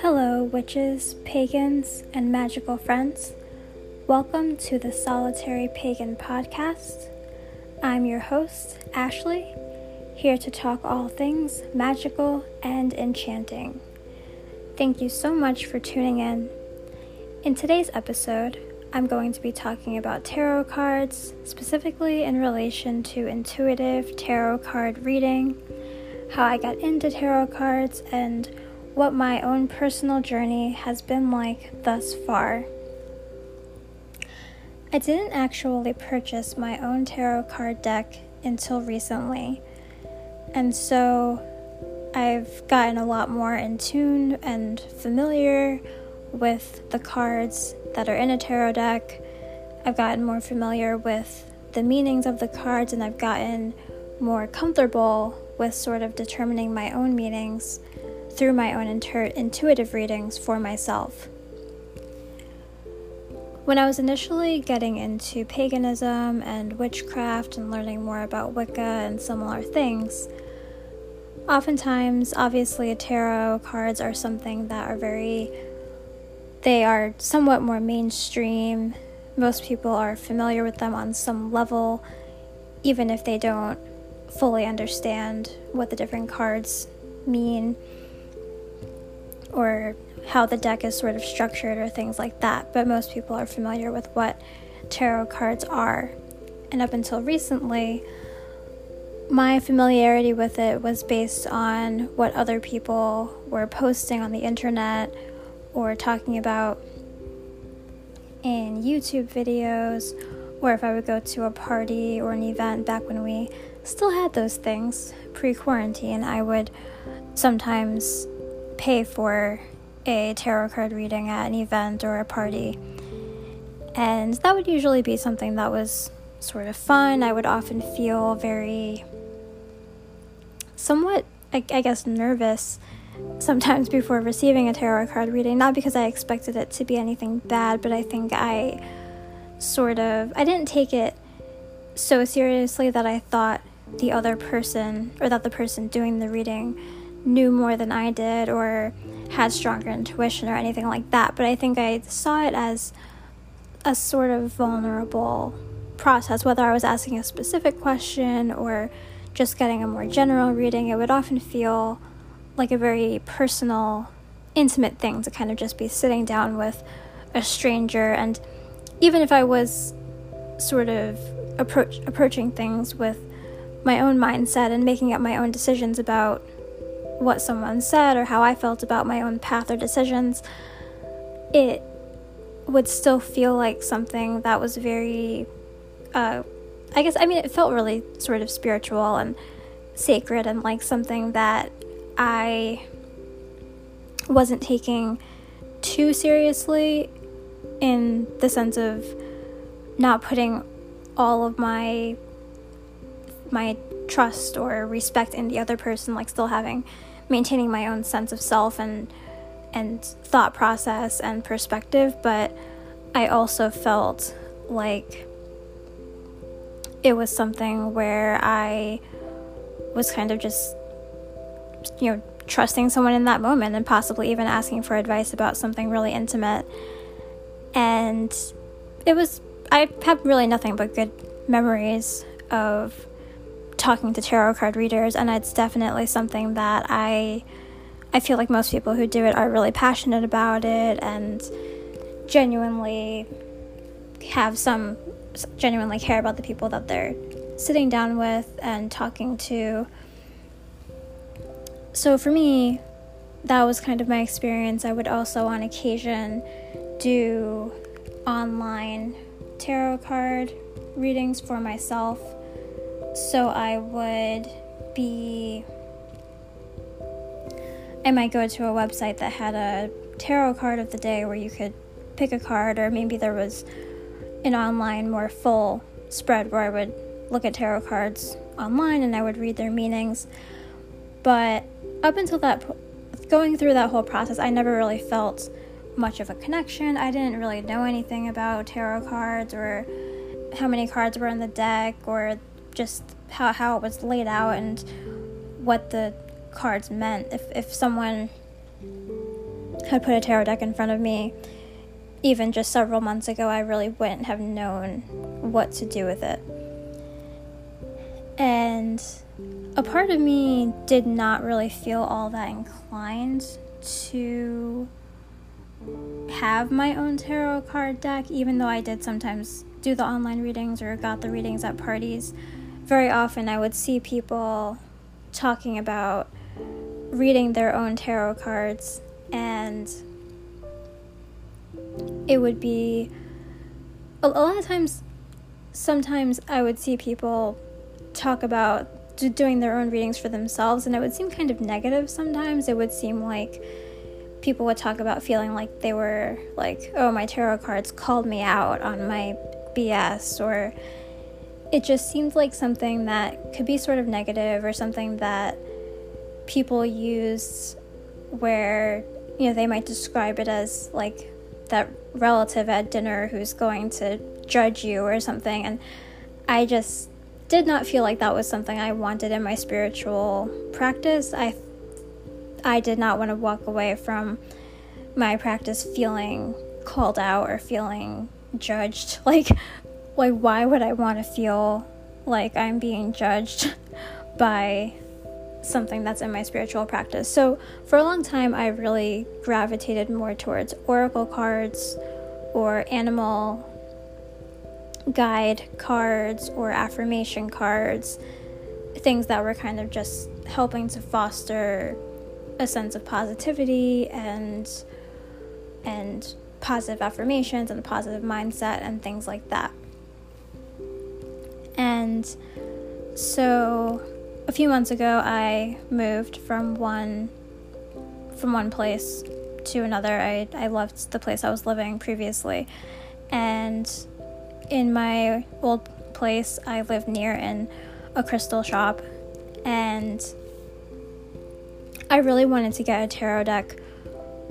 Hello, witches, pagans, and magical friends. Welcome to the Solitary Pagan Podcast. I'm your host, Ashley, here to talk all things magical and enchanting. Thank you so much for tuning in. In today's episode, I'm going to be talking about tarot cards, specifically in relation to intuitive tarot card reading, how I got into tarot cards, and what my own personal journey has been like thus far. I didn't actually purchase my own tarot card deck until recently, and so I've gotten a lot more in tune and familiar with the cards that are in a tarot deck. I've gotten more familiar with the meanings of the cards, and I've gotten more comfortable with sort of determining my own meanings through my own inter- intuitive readings for myself. When I was initially getting into paganism and witchcraft and learning more about Wicca and similar things, oftentimes, obviously, tarot cards are something that are very, they are somewhat more mainstream. Most people are familiar with them on some level, even if they don't fully understand what the different cards mean or how the deck is sort of structured or things like that, but most people are familiar with what tarot cards are. And up until recently, my familiarity with it was based on what other people were posting on the internet or talking about in YouTube videos, or if I would go to a party or an event back when we still had those things pre quarantine, I would sometimes pay for a tarot card reading at an event or a party. And that would usually be something that was sort of fun. I would often feel very, somewhat, I, I guess, nervous sometimes before receiving a tarot card reading. Not because I expected it to be anything bad, but I think I sort of, I didn't take it so seriously that I thought the other person or that the person doing the reading knew more than I did or had stronger intuition or anything like that, but I think I saw it as a sort of vulnerable process, whether I was asking a specific question or just getting a more general reading, it would often feel like a very personal, intimate thing to kind of just be sitting down with a stranger. And even if I was sort of approach, approaching things with my own mindset and making up my own decisions about what someone said or how I felt about my own path or decisions, it would still feel like something that was very, uh, I guess, I mean, it felt really sort of spiritual and sacred and like something that I wasn't taking too seriously in the sense of not putting all of my my trust or respect in the other person like still having maintaining my own sense of self and and thought process and perspective but i also felt like it was something where i was kind of just you know trusting someone in that moment and possibly even asking for advice about something really intimate and it was i have really nothing but good memories of talking to tarot card readers, and it's definitely something that I I feel like most people who do it are really passionate about it and genuinely have some genuinely care about the people that they're sitting down with and talking to. So for me, that was kind of my experience. I would also on occasion do online tarot card readings for myself so I would be. I might go to a website that had a tarot card of the day where you could pick a card, or maybe there was an online, more full spread where I would look at tarot cards online and I would read their meanings. But up until that, going through that whole process, I never really felt much of a connection. I didn't really know anything about tarot cards or how many cards were in the deck or just how how it was laid out and what the cards meant. If if someone had put a tarot deck in front of me even just several months ago, I really wouldn't have known what to do with it. And a part of me did not really feel all that inclined to have my own tarot card deck, even though I did sometimes do the online readings or got the readings at parties. Very often, I would see people talking about reading their own tarot cards, and it would be a, lot of times. Sometimes I would see people talk about doing their own readings for themselves, and it would seem kind of negative sometimes. It would seem like people would talk about feeling like they were like, oh, my tarot cards called me out on my BS, or it just seemed like something that could be sort of negative or something that people use where, you know, they might describe it as like that relative at dinner who's going to judge you or something. And I just did not feel like that was something I wanted in my spiritual practice. I I did not want to walk away from my practice feeling called out or feeling judged. Like like why would I want to feel like I'm being judged by something that's in my spiritual practice. So, for a long time I really gravitated more towards oracle cards or animal guide cards or affirmation cards, things that were kind of just helping to foster a sense of positivity and and positive affirmations and a positive mindset and things like that. And so a few months ago I moved from one from one place to another. I, I left the place I was living previously and in my old place I lived near in a crystal shop and I really wanted to get a tarot deck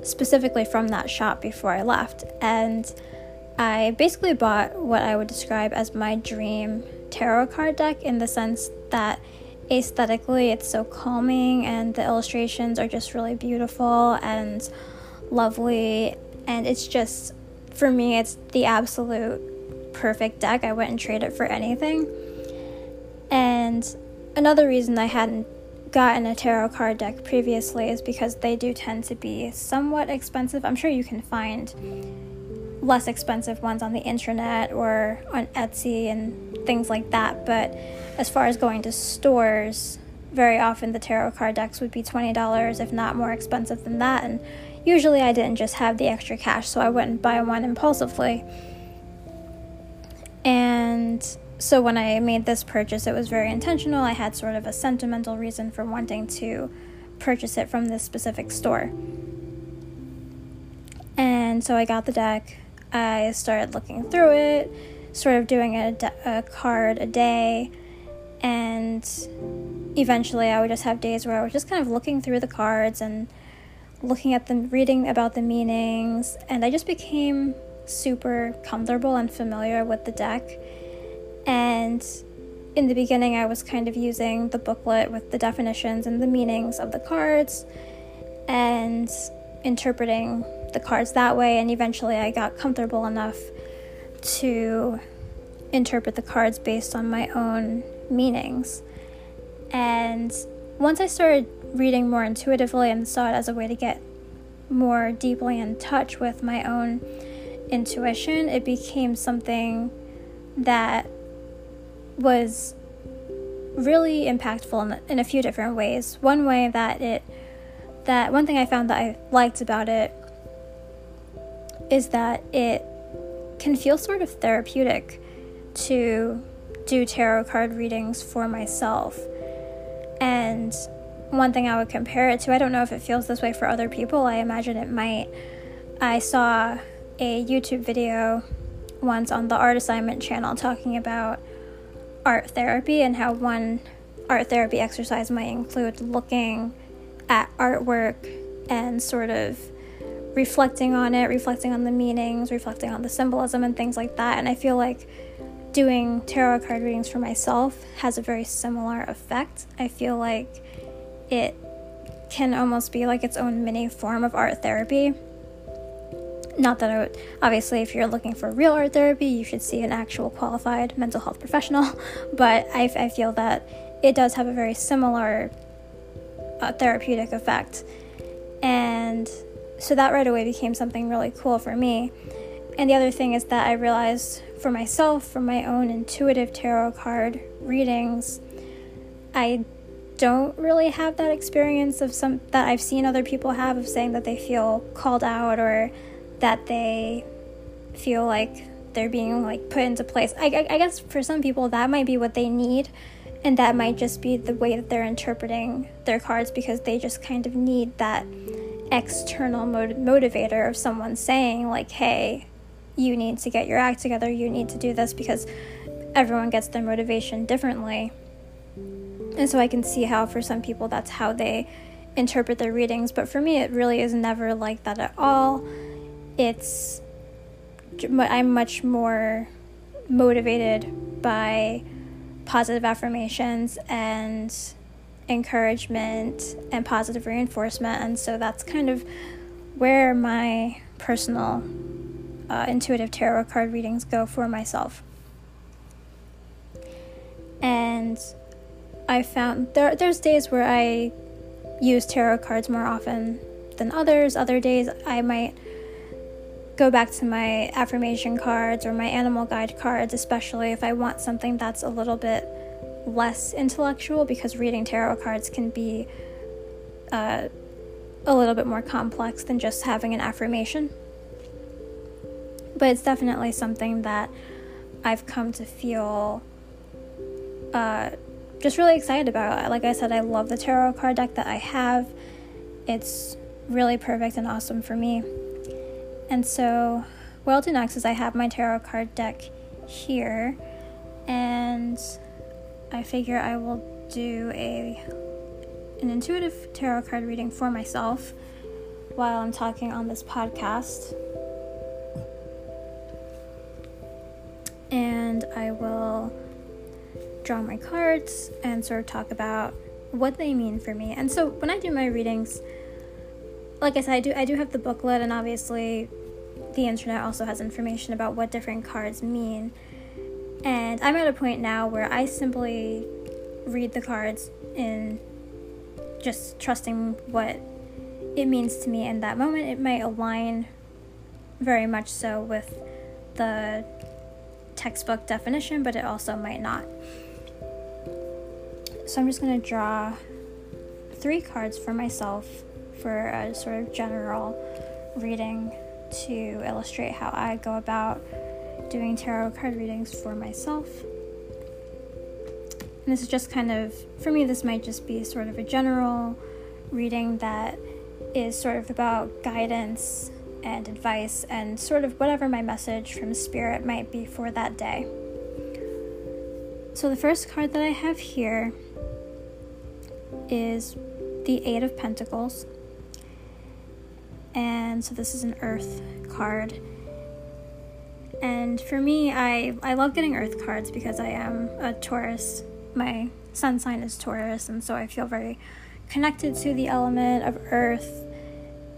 specifically from that shop before I left and I basically bought what I would describe as my dream tarot card deck in the sense that aesthetically it's so calming and the illustrations are just really beautiful and lovely and it's just for me it's the absolute perfect deck. I wouldn't trade it for anything. And another reason I hadn't gotten a tarot card deck previously is because they do tend to be somewhat expensive. I'm sure you can find less expensive ones on the internet or on Etsy and things like that, but as far as going to stores, very often the tarot card decks would be $20 if not more expensive than that and usually I didn't just have the extra cash so I wouldn't buy one impulsively. And so when I made this purchase, it was very intentional. I had sort of a sentimental reason for wanting to purchase it from this specific store. And so I got the deck. I started looking through it, sort of doing a, de- a card a day. And eventually I would just have days where I was just kind of looking through the cards and looking at them, reading about the meanings. And I just became super comfortable and familiar with the deck. And in the beginning, I was kind of using the booklet with the definitions and the meanings of the cards and interpreting the cards that way. And eventually, I got comfortable enough to interpret the cards based on my own meanings. And once I started reading more intuitively and saw it as a way to get more deeply in touch with my own intuition, it became something that was really impactful in, in a few different ways. One way that it that one thing I found that I liked about it is that it can feel sort of therapeutic to do tarot card readings for myself. And one thing I would compare it to, I don't know if it feels this way for other people, I imagine it might. I saw a YouTube video once on the art assignment channel talking about art therapy and how one art therapy exercise might include looking at artwork and sort of reflecting on it, reflecting on the meanings, reflecting on the symbolism and things like that. And I feel like doing tarot card readings for myself has a very similar effect. I feel like it can almost be like its own mini form of art therapy. Not that I would, obviously, if you're looking for real art therapy, you should see an actual qualified mental health professional, but I, I feel that it does have a very similar uh, therapeutic effect. And so that right away became something really cool for me. And the other thing is that I realized for myself, from my own intuitive tarot card readings, I don't really have that experience of some that I've seen other people have of saying that they feel called out or that they feel like they're being like put into place. I, I, I guess for some people that might be what they need, and that might just be the way that they're interpreting their cards because they just kind of need that external motiv- motivator of someone saying like, "Hey, you need to get your act together. You need to do this because everyone gets their motivation differently." And so I can see how for some people that's how they interpret their readings, but for me it really is never like that at all. It's I'm much more motivated by positive affirmations and encouragement and positive reinforcement, and so that's kind of where my personal uh, intuitive tarot card readings go for myself. And I found there there's days where I use tarot cards more often than others. Other days I might go back to my affirmation cards or my animal guide cards, especially if I want something that's a little bit less intellectual because reading tarot cards can be uh, a little bit more complex than just having an affirmation. But it's definitely something that I've come to feel uh, just really excited about. Like I said, I love the tarot card deck that I have. It's really perfect and awesome for me. And so, do next is I have my tarot card deck here, and I figure I will do a an intuitive tarot card reading for myself while I'm talking on this podcast. And I will draw my cards and sort of talk about what they mean for me. And so when I do my readings, like I said, I do I do have the booklet and obviously the internet also has information about what different cards mean. And I'm at a point now where I simply read the cards in just trusting what it means to me in that moment. It might align very much so with the textbook definition, but it also might not. So I'm just going to draw three cards for myself for a sort of general reading to illustrate how I go about doing tarot card readings for myself. And this is just kind of, for me, this might just be sort of a general reading that is sort of about guidance and advice and sort of whatever my message from spirit might be for that day. So, the first card that I have here is the Eight of Pentacles. And so this is an Earth card. And for me, I, I love getting Earth cards because I am a Taurus. My sun sign is Taurus, and so I feel very connected to the element of Earth.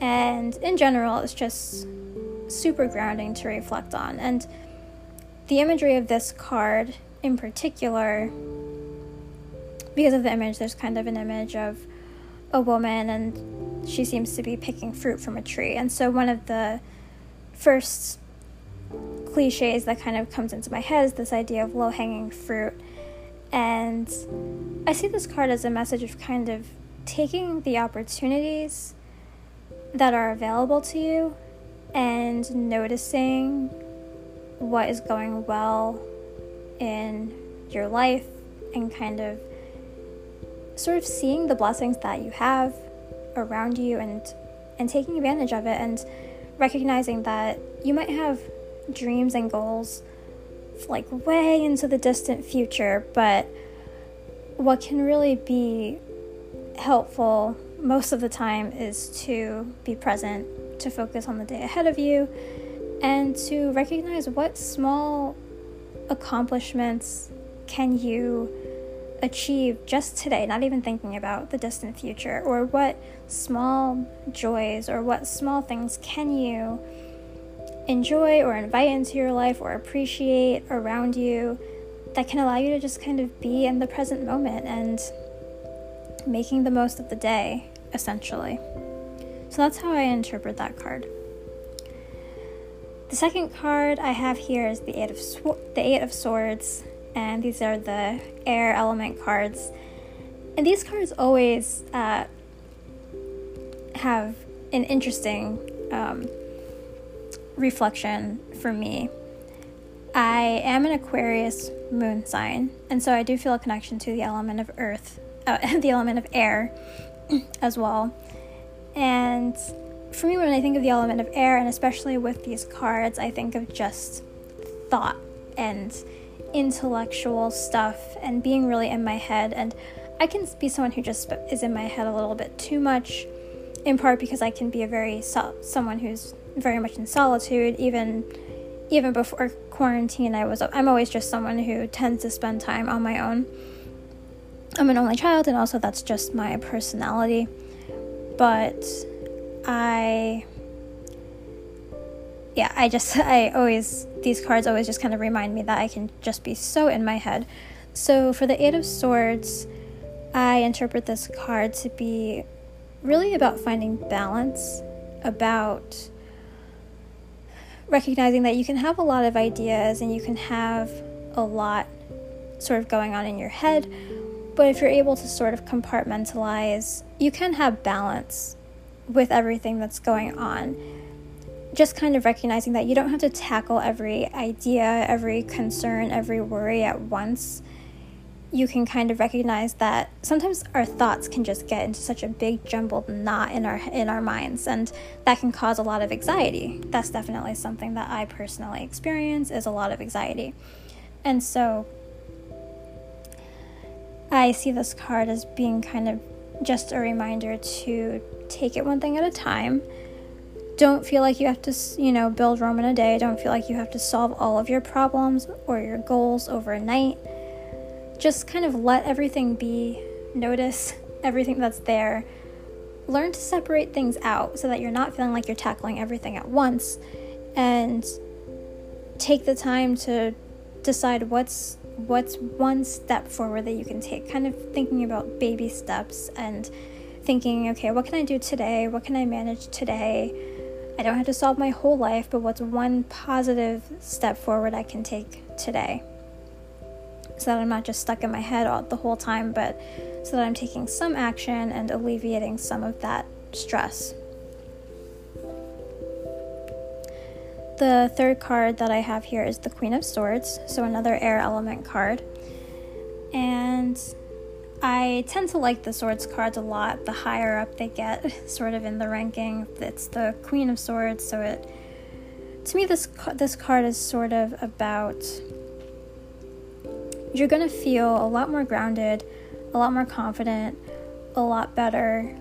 And in general, it's just super grounding to reflect on. And the imagery of this card in particular because of the image, there's kind of an image of a woman and she seems to be picking fruit from a tree. And so, one of the first cliches that kind of comes into my head is this idea of low hanging fruit. And I see this card as a message of kind of taking the opportunities that are available to you and noticing what is going well in your life and kind of sort of seeing the blessings that you have around you and and taking advantage of it and recognizing that you might have dreams and goals like way into the distant future, but what can really be helpful most of the time is to be present, to focus on the day ahead of you, and to recognize what small accomplishments can you achieve just today, not even thinking about the distant future, or what small joys or what small things can you enjoy or invite into your life or appreciate around you that can allow you to just kind of be in the present moment and making the most of the day, essentially. So that's how I interpret that card. The second card I have here is the Eight of Sw- the Eight of Swords, and these are the air element cards. And these cards always uh, have an interesting um, reflection for me. I am an Aquarius moon sign, and so I do feel a connection to the element of earth, uh, the element of air as well. And for me, when I think of the element of air, and especially with these cards, I think of just thought and intellectual stuff and being really in my head. And I can be someone who just is in my head a little bit too much, in part because I can be a very someone who's very much in solitude. Even even before quarantine, I was I'm always just someone who tends to spend time on my own. I'm an only child, and also that's just my personality. But I yeah, I just I always these cards always just kind of remind me that I can just be so in my head. So for the 8 of swords, I interpret this card to be really about finding balance, about recognizing that you can have a lot of ideas and you can have a lot sort of going on in your head, but if you're able to sort of compartmentalize, you can have balance with everything that's going on. Just kind of recognizing that you don't have to tackle every idea, every concern, every worry at once. You can kind of recognize that sometimes our thoughts can just get into such a big jumbled knot in our in our minds and that can cause a lot of anxiety. That's definitely something that I personally experience is a lot of anxiety. And so I see this card as being kind of just a reminder to take it one thing at a time. Don't feel like you have to, you know, build Rome in a day. Don't feel like you have to solve all of your problems or your goals overnight. Just kind of let everything be, notice everything that's there. Learn to separate things out so that you're not feeling like you're tackling everything at once and take the time to decide what's what's one step forward that you can take kind of thinking about baby steps and thinking, okay, what can I do today? What can I manage today? I don't have to solve my whole life, but what's one positive step forward I can take today? So that I'm not just stuck in my head all, the whole time, but so that I'm taking some action and alleviating some of that stress. The third card that I have here is the Queen of Swords, so another air element card. And I tend to like the swords cards a lot. The higher up they get, sort of in the ranking, it's the Queen of Swords. So it, to me, this this card is sort of about you're gonna feel a lot more grounded, a lot more confident, a lot better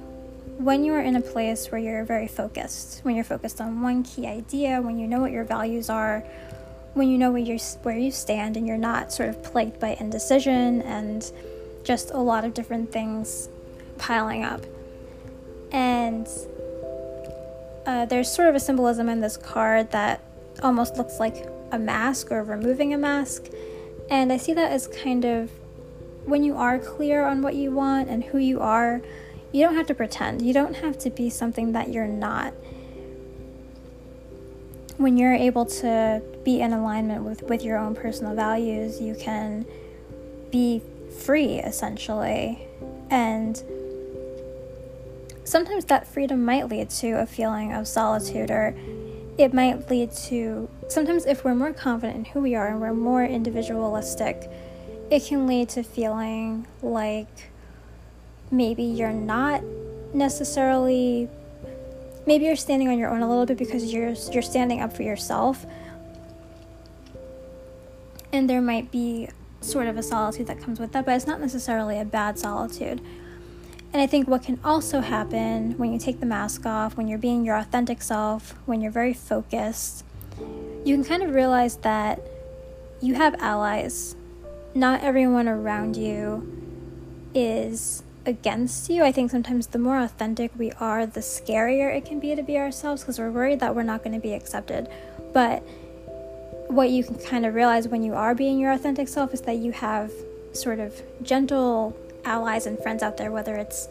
when you are in a place where you're very focused. When you're focused on one key idea, when you know what your values are, when you know where you where you stand, and you're not sort of plagued by indecision and just a lot of different things piling up. And uh, there's sort of a symbolism in this card that almost looks like a mask or removing a mask. And I see that as kind of when you are clear on what you want and who you are, you don't have to pretend. You don't have to be something that you're not. When you're able to be in alignment with, with your own personal values, you can be free essentially. And sometimes that freedom might lead to a feeling of solitude or it might lead to sometimes if we're more confident in who we are and we're more individualistic it can lead to feeling like maybe you're not necessarily maybe you're standing on your own a little bit because you're you're standing up for yourself and there might be sort of a solitude that comes with that, but it's not necessarily a bad solitude. And I think what can also happen when you take the mask off, when you're being your authentic self, when you're very focused, you can kind of realize that you have allies. Not everyone around you is against you. I think sometimes the more authentic we are, the scarier it can be to be ourselves because we're worried that we're not going to be accepted. But what you can kind of realize when you are being your authentic self is that you have sort of gentle allies and friends out there, whether it's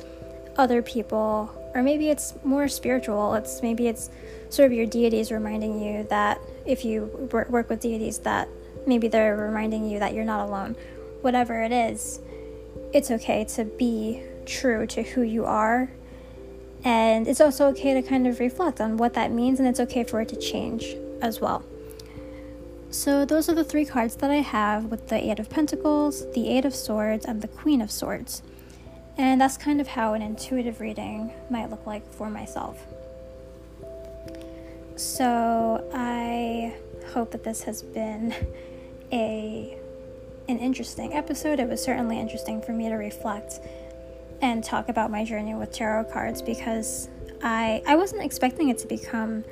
other people or maybe it's more spiritual. It's maybe it's sort of your deities reminding you that if you work with deities, that maybe they're reminding you that you're not alone. Whatever it is, it's okay to be true to who you are. And it's also okay to kind of reflect on what that means, and it's okay for it to change as well. So, those are the three cards that I have with the Eight of Pentacles, the Eight of Swords, and the Queen of Swords. And that's kind of how an intuitive reading might look like for myself. So, I hope that this has been a an interesting episode. It was certainly interesting for me to reflect and talk about my journey with tarot cards because I I wasn't expecting it to become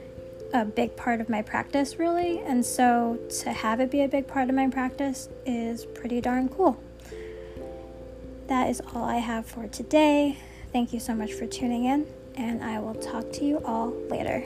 a big part of my practice really, and so to have it be a big part of my practice is pretty darn cool. That is all I have for today. Thank you so much for tuning in, and I will talk to you all later.